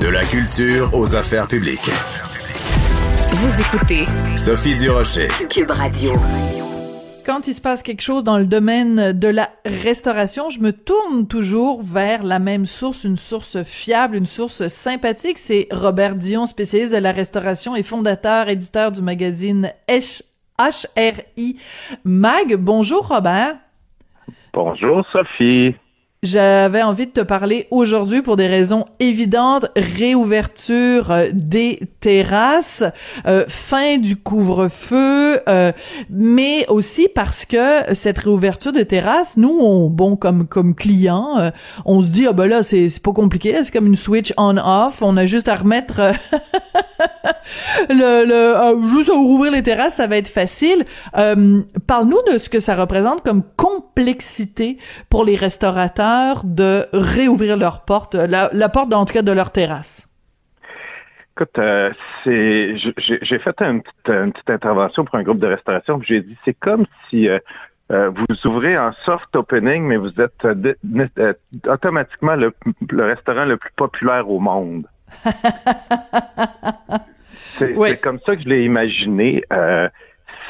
De la culture aux affaires publiques. Vous écoutez Sophie Durocher. Cube Radio. Quand il se passe quelque chose dans le domaine de la restauration, je me tourne toujours vers la même source, une source fiable, une source sympathique. C'est Robert Dion, spécialiste de la restauration et fondateur, éditeur du magazine HRI Mag. Bonjour Robert. Bonjour Sophie. J'avais envie de te parler aujourd'hui pour des raisons évidentes. Réouverture euh, des terrasses, euh, fin du couvre-feu, euh, mais aussi parce que cette réouverture des terrasses, nous, on, bon, comme comme client, on se dit ah ben là c'est c'est pas compliqué, c'est comme une switch on/off, on a juste à remettre le le juste à rouvrir les terrasses, ça va être facile. Parle-nous de ce que ça représente comme complexité pour les restaurateurs de réouvrir leurs portes, la, porte en tout cas de leur terrasse? Écoute, euh, c'est, j'ai fait une petite, intervention pour un groupe de restauration. J'ai dit, c'est comme si euh, euh, vous ouvrez un soft opening, mais vous êtes automatiquement le, restaurant le plus populaire au monde. c'est comme ça que je l'ai imaginé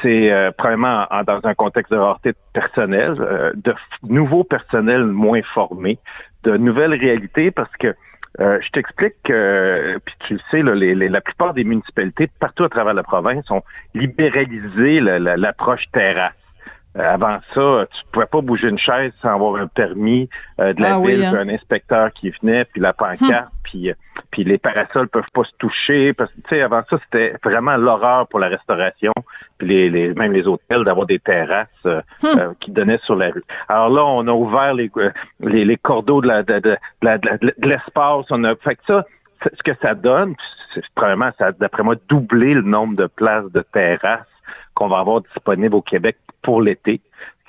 c'est euh, premièrement dans un contexte de rareté personnelle, euh, de nouveaux personnels moins formés, de nouvelles réalités, parce que euh, je t'explique que, puis tu le sais, la plupart des municipalités partout à travers la province ont libéralisé l'approche terrasse. Euh, avant ça, tu pouvais pas bouger une chaise sans avoir un permis euh, de la ah ville, hein. un inspecteur qui venait, puis la pancarte, hum. puis euh, puis les parasols peuvent pas se toucher parce que tu sais avant ça c'était vraiment l'horreur pour la restauration, puis les, les même les hôtels d'avoir des terrasses hum. qui donnaient sur la rue. Alors là, on a ouvert les les, les cordeaux de la de, de, de, l'espace, on a fait que ça ce que ça donne, c'est probablement ça d'après moi doubler le nombre de places de terrasses qu'on va avoir disponibles au Québec pour l'été,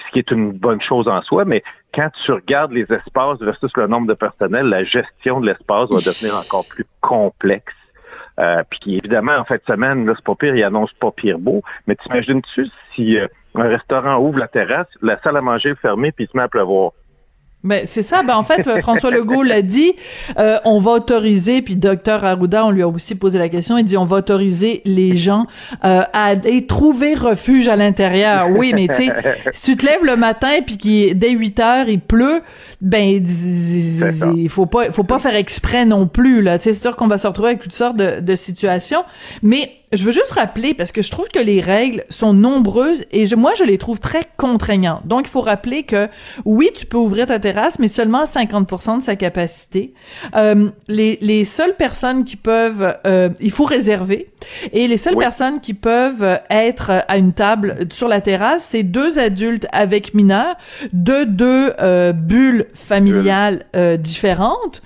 ce qui est une bonne chose en soi, mais quand tu regardes les espaces versus le nombre de personnel, la gestion de l'espace va devenir encore plus complexe. Euh, puis évidemment, en fin de semaine, là, c'est pas pire, il annonce pas pire beau, mais t'imagines-tu si euh, un restaurant ouvre la terrasse, la salle à manger est fermée, puis il se met à pleuvoir? Ben c'est ça. Ben en fait, euh, François Legault l'a dit. Euh, on va autoriser. Puis docteur Arruda, on lui a aussi posé la question. Il dit on va autoriser les gens euh, à, trouver refuge à l'intérieur. Oui, mais tu sais, si tu te lèves le matin puis qu'il dès 8 heures il pleut, ben il faut pas, faut pas faire exprès non plus là. Tu sais, c'est sûr qu'on va se retrouver avec toutes sortes de, de situations. Mais je veux juste rappeler, parce que je trouve que les règles sont nombreuses et moi, je les trouve très contraignantes. Donc, il faut rappeler que oui, tu peux ouvrir ta terrasse, mais seulement à 50 de sa capacité. Euh, les, les seules personnes qui peuvent, euh, il faut réserver. Et les seules personnes qui peuvent être à une table sur la terrasse, c'est deux adultes avec mineurs de deux euh, bulles familiales euh, différentes.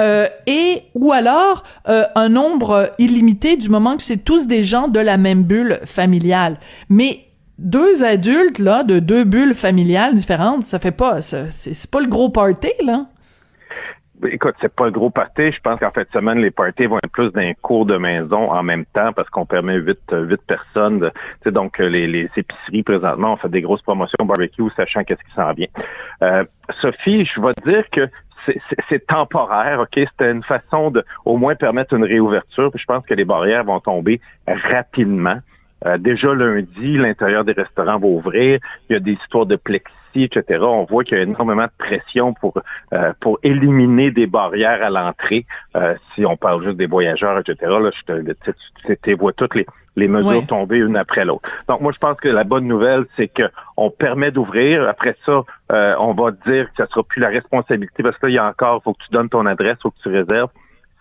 Euh, et ou alors euh, un nombre illimité du moment que c'est tous des gens de la même bulle familiale. Mais deux adultes là de deux bulles familiales différentes, ça fait pas c'est pas le gros party là. Écoute, c'est pas le gros party. Je pense qu'en fait semaine, les parties vont être plus d'un cours de maison en même temps parce qu'on permet huit, huit personnes. donc les, les épiceries présentement ont fait des grosses promotions barbecue, sachant qu'est-ce qui s'en vient. Euh, Sophie, je vais te dire que c'est temporaire, OK? C'était une façon de au moins permettre une réouverture. Puis je pense que les barrières vont tomber rapidement. Euh, déjà lundi, l'intérieur des restaurants va ouvrir. Il y a des histoires de plexi, etc. On voit qu'il y a énormément de pression pour euh, pour éliminer des barrières à l'entrée. Euh, si on parle juste des voyageurs, etc. Là, je te, tu vois toutes les les mesures tomber une après l'autre. Donc moi je pense que la bonne nouvelle c'est que on permet d'ouvrir. Après ça, euh, on va dire que ça sera plus la responsabilité parce que là il y a encore faut que tu donnes ton adresse, faut que tu réserves.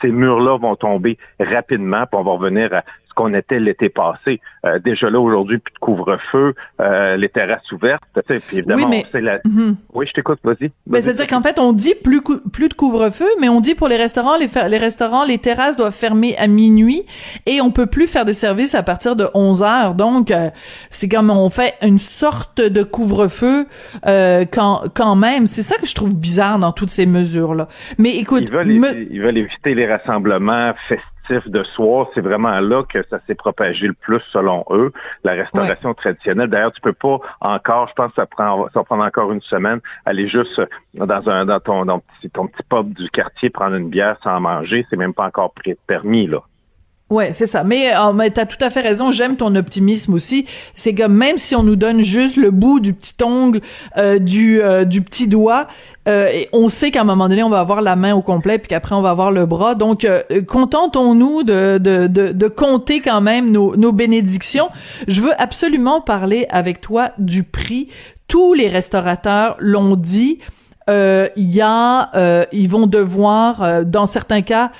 Ces murs-là vont tomber rapidement, puis on va revenir à qu'on était l'été passé. Euh, déjà là, aujourd'hui, plus de couvre-feu, euh, les terrasses ouvertes. Puis évidemment, oui, mais... la... Mhm. oui, je t'écoute, vas-y. Ben, C'est-à-dire qu'en fait, on dit plus, plus de couvre-feu, mais on dit pour les restaurants, les, les restaurants, les terrasses doivent fermer à minuit et on peut plus faire de service à partir de 11 heures. Donc, euh, c'est comme on fait une sorte de couvre-feu quand, quand même. C'est ça que je trouve bizarre dans toutes ces mesures-là. Mais écoute... Ils veulent, ils veulent éviter les rassemblements festifs de soir, c'est vraiment là que ça s'est propagé le plus selon eux. La restauration traditionnelle. D'ailleurs, tu peux pas encore, je pense que ça prend ça va prendre encore une semaine, aller juste dans un dans ton, dans ton petit pub du quartier prendre une bière sans manger, c'est même pas encore permis là. Ouais, c'est ça. Mais, oh, mais t'as tout à fait raison. J'aime ton optimisme aussi. C'est que même si on nous donne juste le bout du petit ongle, euh, du euh, du petit doigt, euh, et on sait qu'à un moment donné, on va avoir la main au complet, puis qu'après on va avoir le bras. Donc, euh, contentons-nous de, de, de, de, compter quand même nos, nos bénédictions. Je veux absolument parler avec toi du prix. Tous les restaurateurs l'ont dit euh, il y a, euh, ils vont devoir, euh, dans certains cas,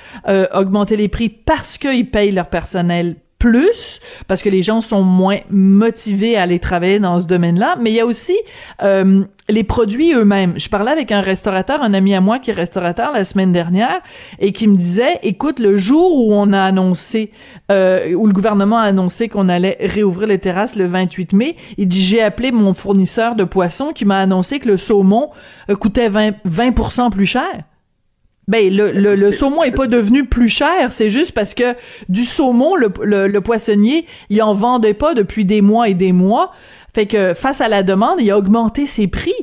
augmenter les prix parce qu'ils payent leur personnel plus parce que les gens sont moins motivés à aller travailler dans ce domaine-là, mais il y a aussi euh, les produits eux-mêmes. Je parlais avec un restaurateur, un ami à moi qui est restaurateur la semaine dernière et qui me disait, écoute, le jour où on a annoncé, euh, où le gouvernement a annoncé qu'on allait réouvrir les terrasses le 28 mai, il dit, j'ai appelé mon fournisseur de poissons qui m'a annoncé que le saumon euh, coûtait 20, 20 plus cher. Ben le, le, le, saumon est pas devenu plus cher, c'est juste parce que du saumon, le, le, poissonnier, il en vendait pas depuis des mois et des mois. Fait que face à la demande, il a augmenté ses prix.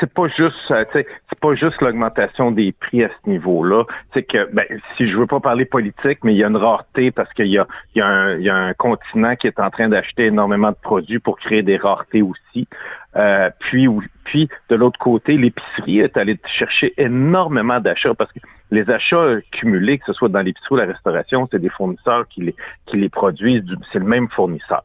C'est pas juste, euh, c'est pas juste l'augmentation des prix à ce niveau-là. C'est que, ben, si je veux pas parler politique, mais il y a une rareté parce qu'il y a, il y, a un, il y a un continent qui est en train d'acheter énormément de produits pour créer des raretés aussi. Euh, puis, puis, de l'autre côté, l'épicerie est allée chercher énormément d'achats parce que les achats cumulés, que ce soit dans l'épicerie ou la restauration, c'est des fournisseurs qui les, qui les produisent, c'est le même fournisseur.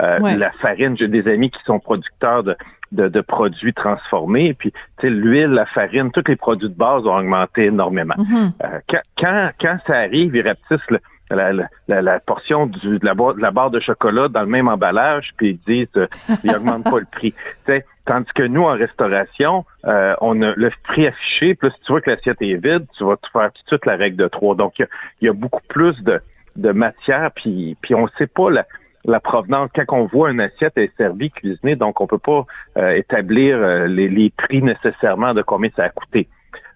Euh, La farine, j'ai des amis qui sont producteurs de, de, produits transformés, puis l'huile, la farine, tous les produits de base ont augmenté énormément. Mm-hmm. Euh, quand, quand, ça arrive, ils rapetissent le, la, la, la, portion du, de, la barre, de la barre de chocolat dans le même emballage, puis ils disent euh, ils n'augmentent pas le prix. T'sais, tandis que nous, en restauration, euh, on a le prix affiché, plus si tu vois que l'assiette est vide, tu vas te faire tout de suite la règle de trois. Donc, il y, a beaucoup plus de, de matière, puis, puis on ne sait pas la, la provenance. Quand on voit une assiette est servie, cuisinée, donc on peut pas euh, établir euh, les, les, prix nécessairement de combien ça a coûté.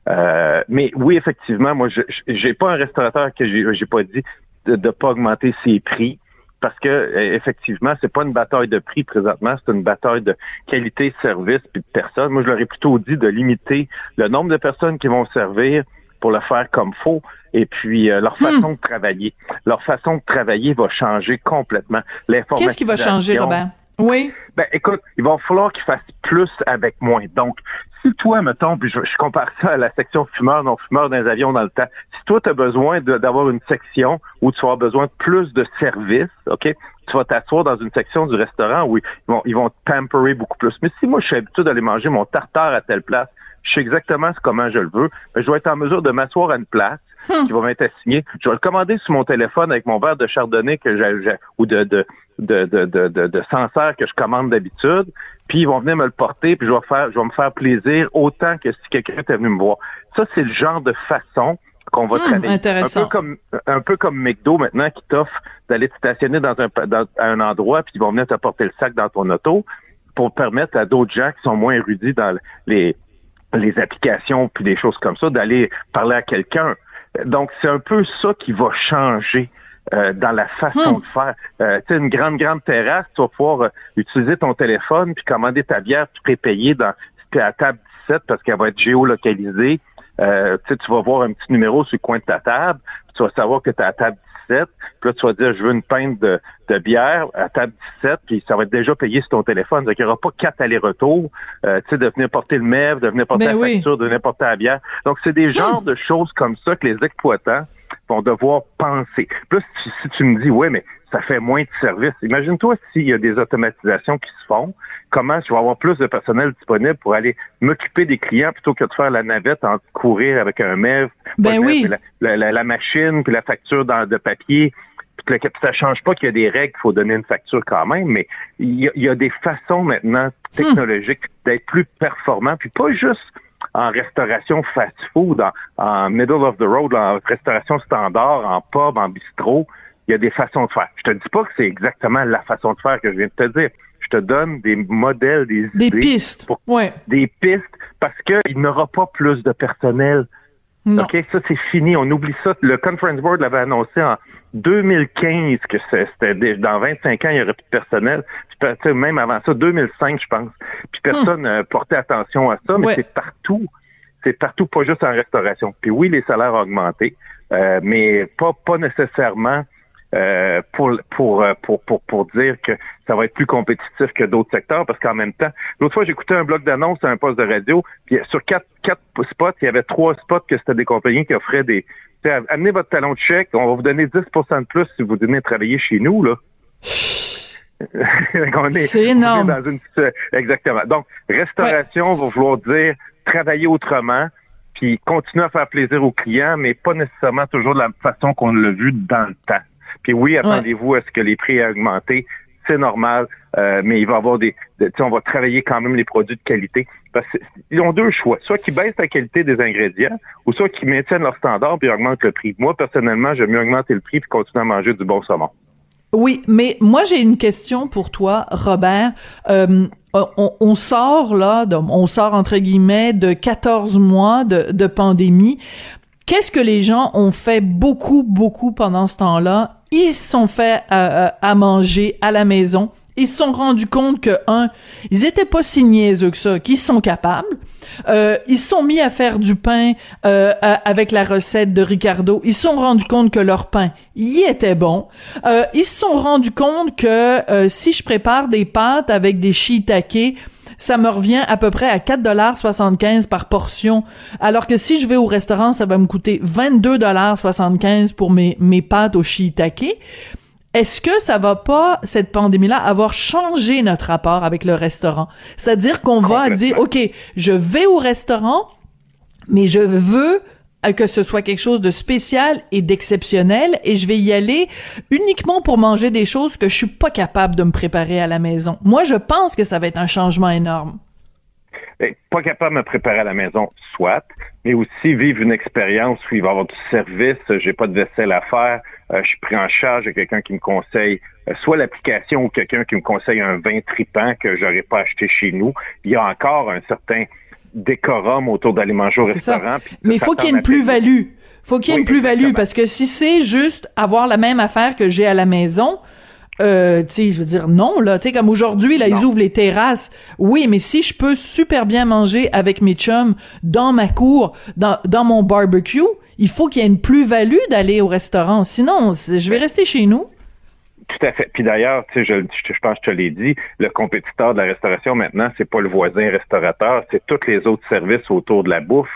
Euh, mais oui, effectivement, moi, je j'ai pas un restaurateur que j'ai, j'ai pas dit de ne pas augmenter ses prix parce que euh, effectivement, c'est pas une bataille de prix présentement, c'est une bataille de qualité, service puis de personnes. Moi, je leur ai plutôt dit de limiter le nombre de personnes qui vont servir pour le faire comme faut et puis euh, leur hmm. façon de travailler. Leur façon de travailler va changer complètement. Qu'est-ce qui va changer, Robert? Oui. Ben, écoute, il va falloir qu'ils fassent plus avec moins. Donc, si toi, mettons, puis je, compare ça à la section fumeurs, non fumeurs dans les avions dans le temps, si toi, tu as besoin d'avoir une section où tu vas avoir besoin de plus de services, OK? Tu vas t'asseoir dans une section du restaurant où ils vont, ils vont te pamperer beaucoup plus. Mais si moi, je suis habitué d'aller manger mon tartare à telle place, je sais exactement comment je le veux, ben, je vais être en mesure de m'asseoir à une place hmm. qui va m'être assignée. Je vais le commander sur mon téléphone avec mon verre de chardonnay que j'ai ou de, de, de, de, de, de Sancerre que je commande d'habitude puis ils vont venir me le porter, puis je vais faire, je vais me faire plaisir autant que si quelqu'un était venu me voir. Ça, c'est le genre de façon qu'on va hmm, travailler. Un peu comme un peu comme McDo maintenant qui t'offre d'aller te stationner dans un dans, à un endroit, puis ils vont venir te porter le sac dans ton auto pour permettre à d'autres gens qui sont moins érudits dans les les applications puis des choses comme ça d'aller parler à quelqu'un. Donc c'est un peu ça qui va changer euh, dans la façon hmm. de faire. Euh, tu sais, une grande, grande terrasse, tu vas pouvoir euh, utiliser ton téléphone puis commander ta bière prépayée dans si à table 17 parce qu'elle va être géolocalisée. Tu vas voir un petit numéro sur le coin de ta table, tu vas savoir que tu es à table 17, puis là, tu vas dire, je veux une pinte de, de bière à table 17, puis ça va être déjà payé sur ton téléphone. Donc, il n'y aura pas quatre allers-retours, euh, tu sais, de venir porter le MEV, de venir porter ben la facture, de venir porter la bière. Donc, c'est des genres de choses comme ça que les exploitants vont devoir penser. Plus si, tu me dis, oui, mais ça fait moins de services. Imagine-toi s'il y a des automatisations qui se font, comment je vais avoir plus de personnel disponible pour aller m'occuper des clients plutôt que de faire la navette en courir avec un MEV, ben oui. la, machine, puis la facture dans, de papier. Puis ça change pas qu'il y a des règles, il faut donner une facture quand même, mais il y a, des façons maintenant hmm. technologiques d'être plus performant, puis pas juste en restauration fast-food, en, middle of the road, en restauration standard, en pub, en bistrot, il y a des façons de faire. Je te dis pas que c'est exactement la façon de faire que je viens de te dire. Je te donne des modèles, des, des pistes, des pistes, parce qu'il n'aura pas plus de personnel. OK, ça c'est fini, on oublie ça. Le Conference Board l'avait annoncé en 2015 que c'était dans 25 ans, il y aurait plus de personnel. Puis, même avant ça, 2005, je pense. Puis personne ne portait attention à ça, mais c'est partout. C'est partout, pas juste en restauration. Puis oui, les salaires ont augmenté, euh, mais pas, pas nécessairement euh, pour, pour, pour, pour, pour dire que ça va être plus compétitif que d'autres secteurs, parce qu'en même temps, l'autre fois, j'écoutais un bloc d'annonce à un poste de radio, puis sur quatre, quatre spots, il y avait trois spots que c'était des compagnies qui offraient des, amenez votre talon de chèque, on va vous donner 10% de plus si vous venez travailler chez nous, là. C'est énorme. exactement. Donc, restauration va vouloir dire travailler autrement, puis continuer à faire plaisir aux clients, mais pas nécessairement toujours de la façon qu'on l'a vu dans le temps. Puis oui, attendez-vous à ce que les prix aient augmenté. C'est normal, euh, mais il va y avoir des, on va travailler quand même les produits de qualité. Parce qu'ils ont deux choix. Soit qu'ils baissent la qualité des ingrédients, ou soit qu'ils maintiennent leur standard puis augmentent le prix. Moi, personnellement, j'aime mieux augmenter le prix puis continuer à manger du bon saumon. Oui, mais moi j'ai une question pour toi, Robert. Euh, on, sort là, on sort entre guillemets de 14 mois de, de pandémie. Qu'est-ce que les gens ont fait beaucoup, beaucoup pendant ce temps-là? Ils se sont fait euh, euh, à manger à la maison ils se sont rendus compte que un, ils étaient pas si niaiseux que ça, qu'ils sont capables. Euh, ils se sont mis à faire du pain euh, avec la recette de Ricardo. Ils se sont rendus compte que leur pain y était bon. Euh, ils se sont rendus compte que euh, si je prépare des pâtes avec des shiitake, ça me revient à peu près à 4,75 par portion. Alors que si je vais au restaurant, ça va me coûter 22,75 pour mes, mes pâtes au shiitake. Est-ce que ça va pas, cette pandémie-là, avoir changé notre rapport avec le restaurant? C'est-à-dire qu'on va dire, OK, je vais au restaurant, mais je veux que ce soit quelque chose de spécial et d'exceptionnel et je vais y aller uniquement pour manger des choses que je suis pas capable de me préparer à la maison. Moi, je pense que ça va être un changement énorme. Ben, pas capable de me préparer à la maison, soit, mais aussi vivre une expérience où il va y avoir du service, j'ai pas de vaisselle à faire, euh, je suis pris en charge de quelqu'un qui me conseille euh, soit l'application ou quelqu'un qui me conseille un vin tripant que j'aurais pas acheté chez nous. Il y a encore un certain décorum autour d'aller manger au restaurant. Mais il faut qu'il y ait une plus-value. Faut qu'il y ait une plus-value parce que si c'est juste avoir la même affaire que j'ai à la maison, euh, tu je veux dire non là, tu sais comme aujourd'hui là, ils ouvrent les terrasses. Oui, mais si je peux super bien manger avec mes chums dans ma cour, dans dans mon barbecue, il faut qu'il y ait une plus-value d'aller au restaurant. Sinon, je vais rester chez nous. Tout à fait. Puis d'ailleurs, tu sais, je, je, pense que je te l'ai dit, le compétiteur de la restauration maintenant, c'est pas le voisin restaurateur, c'est tous les autres services autour de la bouffe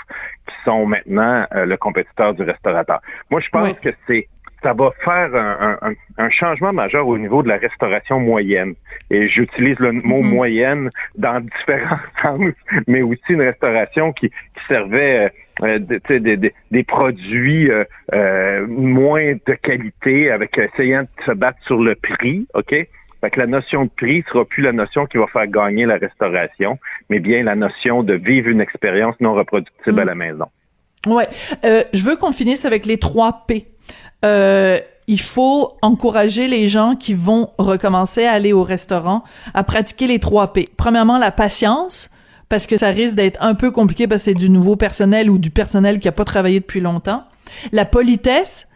qui sont maintenant euh, le compétiteur du restaurateur. Moi, je pense que c'est ça va faire un, un, changement majeur au niveau de la restauration moyenne. Et j'utilise le mot mhm. moyenne dans différents sens, mais aussi une restauration qui, qui servait euh, des, des, produits euh, euh, moins de qualité, avec essayant de se battre sur le prix, OK? Fait que la notion de prix sera plus la notion qui va faire gagner la restauration, mais bien la notion de vivre une expérience non reproductible à mhm. la maison. Ouais, je veux qu'on finisse avec les trois P euh, il faut encourager les gens qui vont recommencer à aller au restaurant à pratiquer les trois P. Premièrement, la patience, parce que ça risque d'être un peu compliqué parce que c'est du nouveau personnel ou du personnel qui a pas travaillé depuis longtemps. La politesse,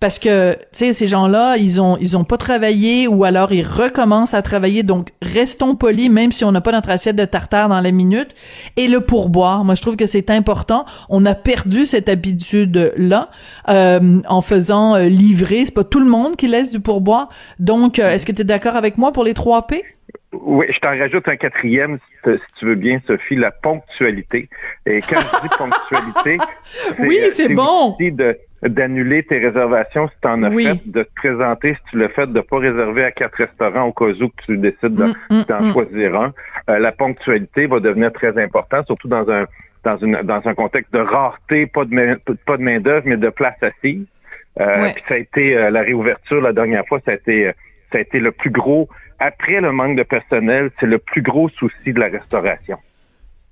parce que tu sais ces gens-là ils ont ils ont pas travaillé ou alors ils recommencent à travailler. Donc restons polis même si on n'a pas notre assiette de tartare dans la minute. Et le pourboire moi je trouve que c'est important. On a perdu cette habitude là euh, en faisant euh, livrer. C'est pas tout le monde qui laisse du pourboire. Donc euh, est-ce que tu es d'accord avec moi pour les trois P? Oui, je t'en rajoute un quatrième, si tu veux bien, Sophie, la ponctualité. Et quand je dis ponctualité, oui, c'est bon. De, d'annuler tes réservations si tu en as fait, de te présenter si tu l'as fait, de pas réserver à quatre restaurants au cas où tu décides mm, mm, d'en mm. choisir un. Euh, la ponctualité va devenir très importante, surtout dans un dans une dans un contexte de rareté, pas de main, pas de main d'œuvre, mais de place assise. Euh, Puis ça a été euh, la réouverture la dernière fois, ça a été ça a été le plus gros. Après le manque de personnel, c'est le plus gros souci de la restauration.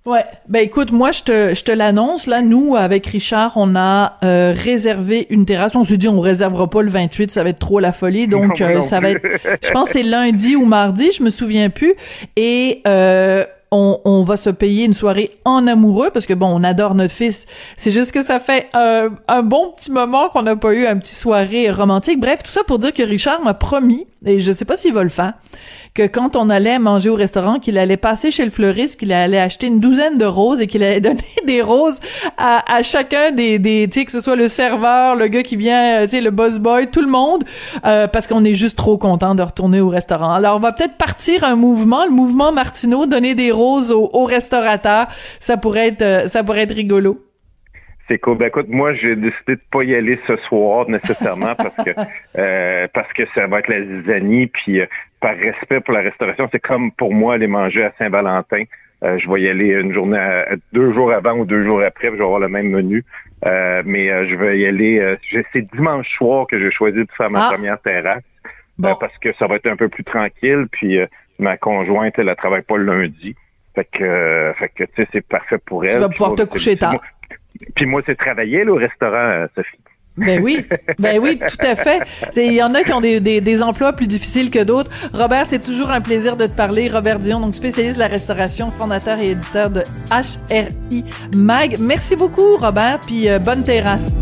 Ouais, ben écoute, moi je te je te l'annonce là, nous avec Richard, on a euh, réservé une terrasse. On s'est dit on réservera pas le 28, ça va être trop la folie. Donc euh, ça va être je pense c'est lundi ou mardi, je me souviens plus et euh, on, on, va se payer une soirée en amoureux parce que bon, on adore notre fils. C'est juste que ça fait un, un bon petit moment qu'on n'a pas eu un petit soirée romantique. Bref, tout ça pour dire que Richard m'a promis, et je sais pas s'il va le faire, que quand on allait manger au restaurant, qu'il allait passer chez le fleuriste, qu'il allait acheter une douzaine de roses et qu'il allait donner des roses à, chacun des, des tu sais, que ce soit le serveur, le gars qui vient, tu sais, le boss boy, tout le monde, euh, parce qu'on est juste trop content de retourner au restaurant. Alors, on va peut-être partir un mouvement, le mouvement Martineau, donner des roses aux, aux restaurateurs. Ça pourrait être, euh, ça pourrait être rigolo. C'est cool. Ben, écoute, moi, j'ai décidé de pas y aller ce soir nécessairement parce que euh, parce que ça va être la zizanie. Puis euh, par respect pour la restauration, c'est comme pour moi aller manger à Saint-Valentin. Euh, je vais y aller une journée, deux jours avant ou deux jours après, je vais avoir le même menu. mais je vais y aller. c'est dimanche soir que j'ai choisi de faire ma ah. première terrasse parce que ça va être un peu plus tranquille. Puis ma conjointe, elle, ne travaille pas le lundi. Fait que, fait que tu sais, c'est parfait pour elle. Tu vas pouvoir te coucher tard. Puis moi, c'est travailler là, au restaurant, euh, Sophie. Ben oui, ben oui, tout à fait. Il y en a qui ont des, des, emplois plus difficiles que d'autres. Robert, c'est toujours un plaisir de te parler. Robert Dion, donc spécialiste de la restauration, fondateur et éditeur de HRI Mag. Merci beaucoup, Robert, puis euh, bonne terrasse.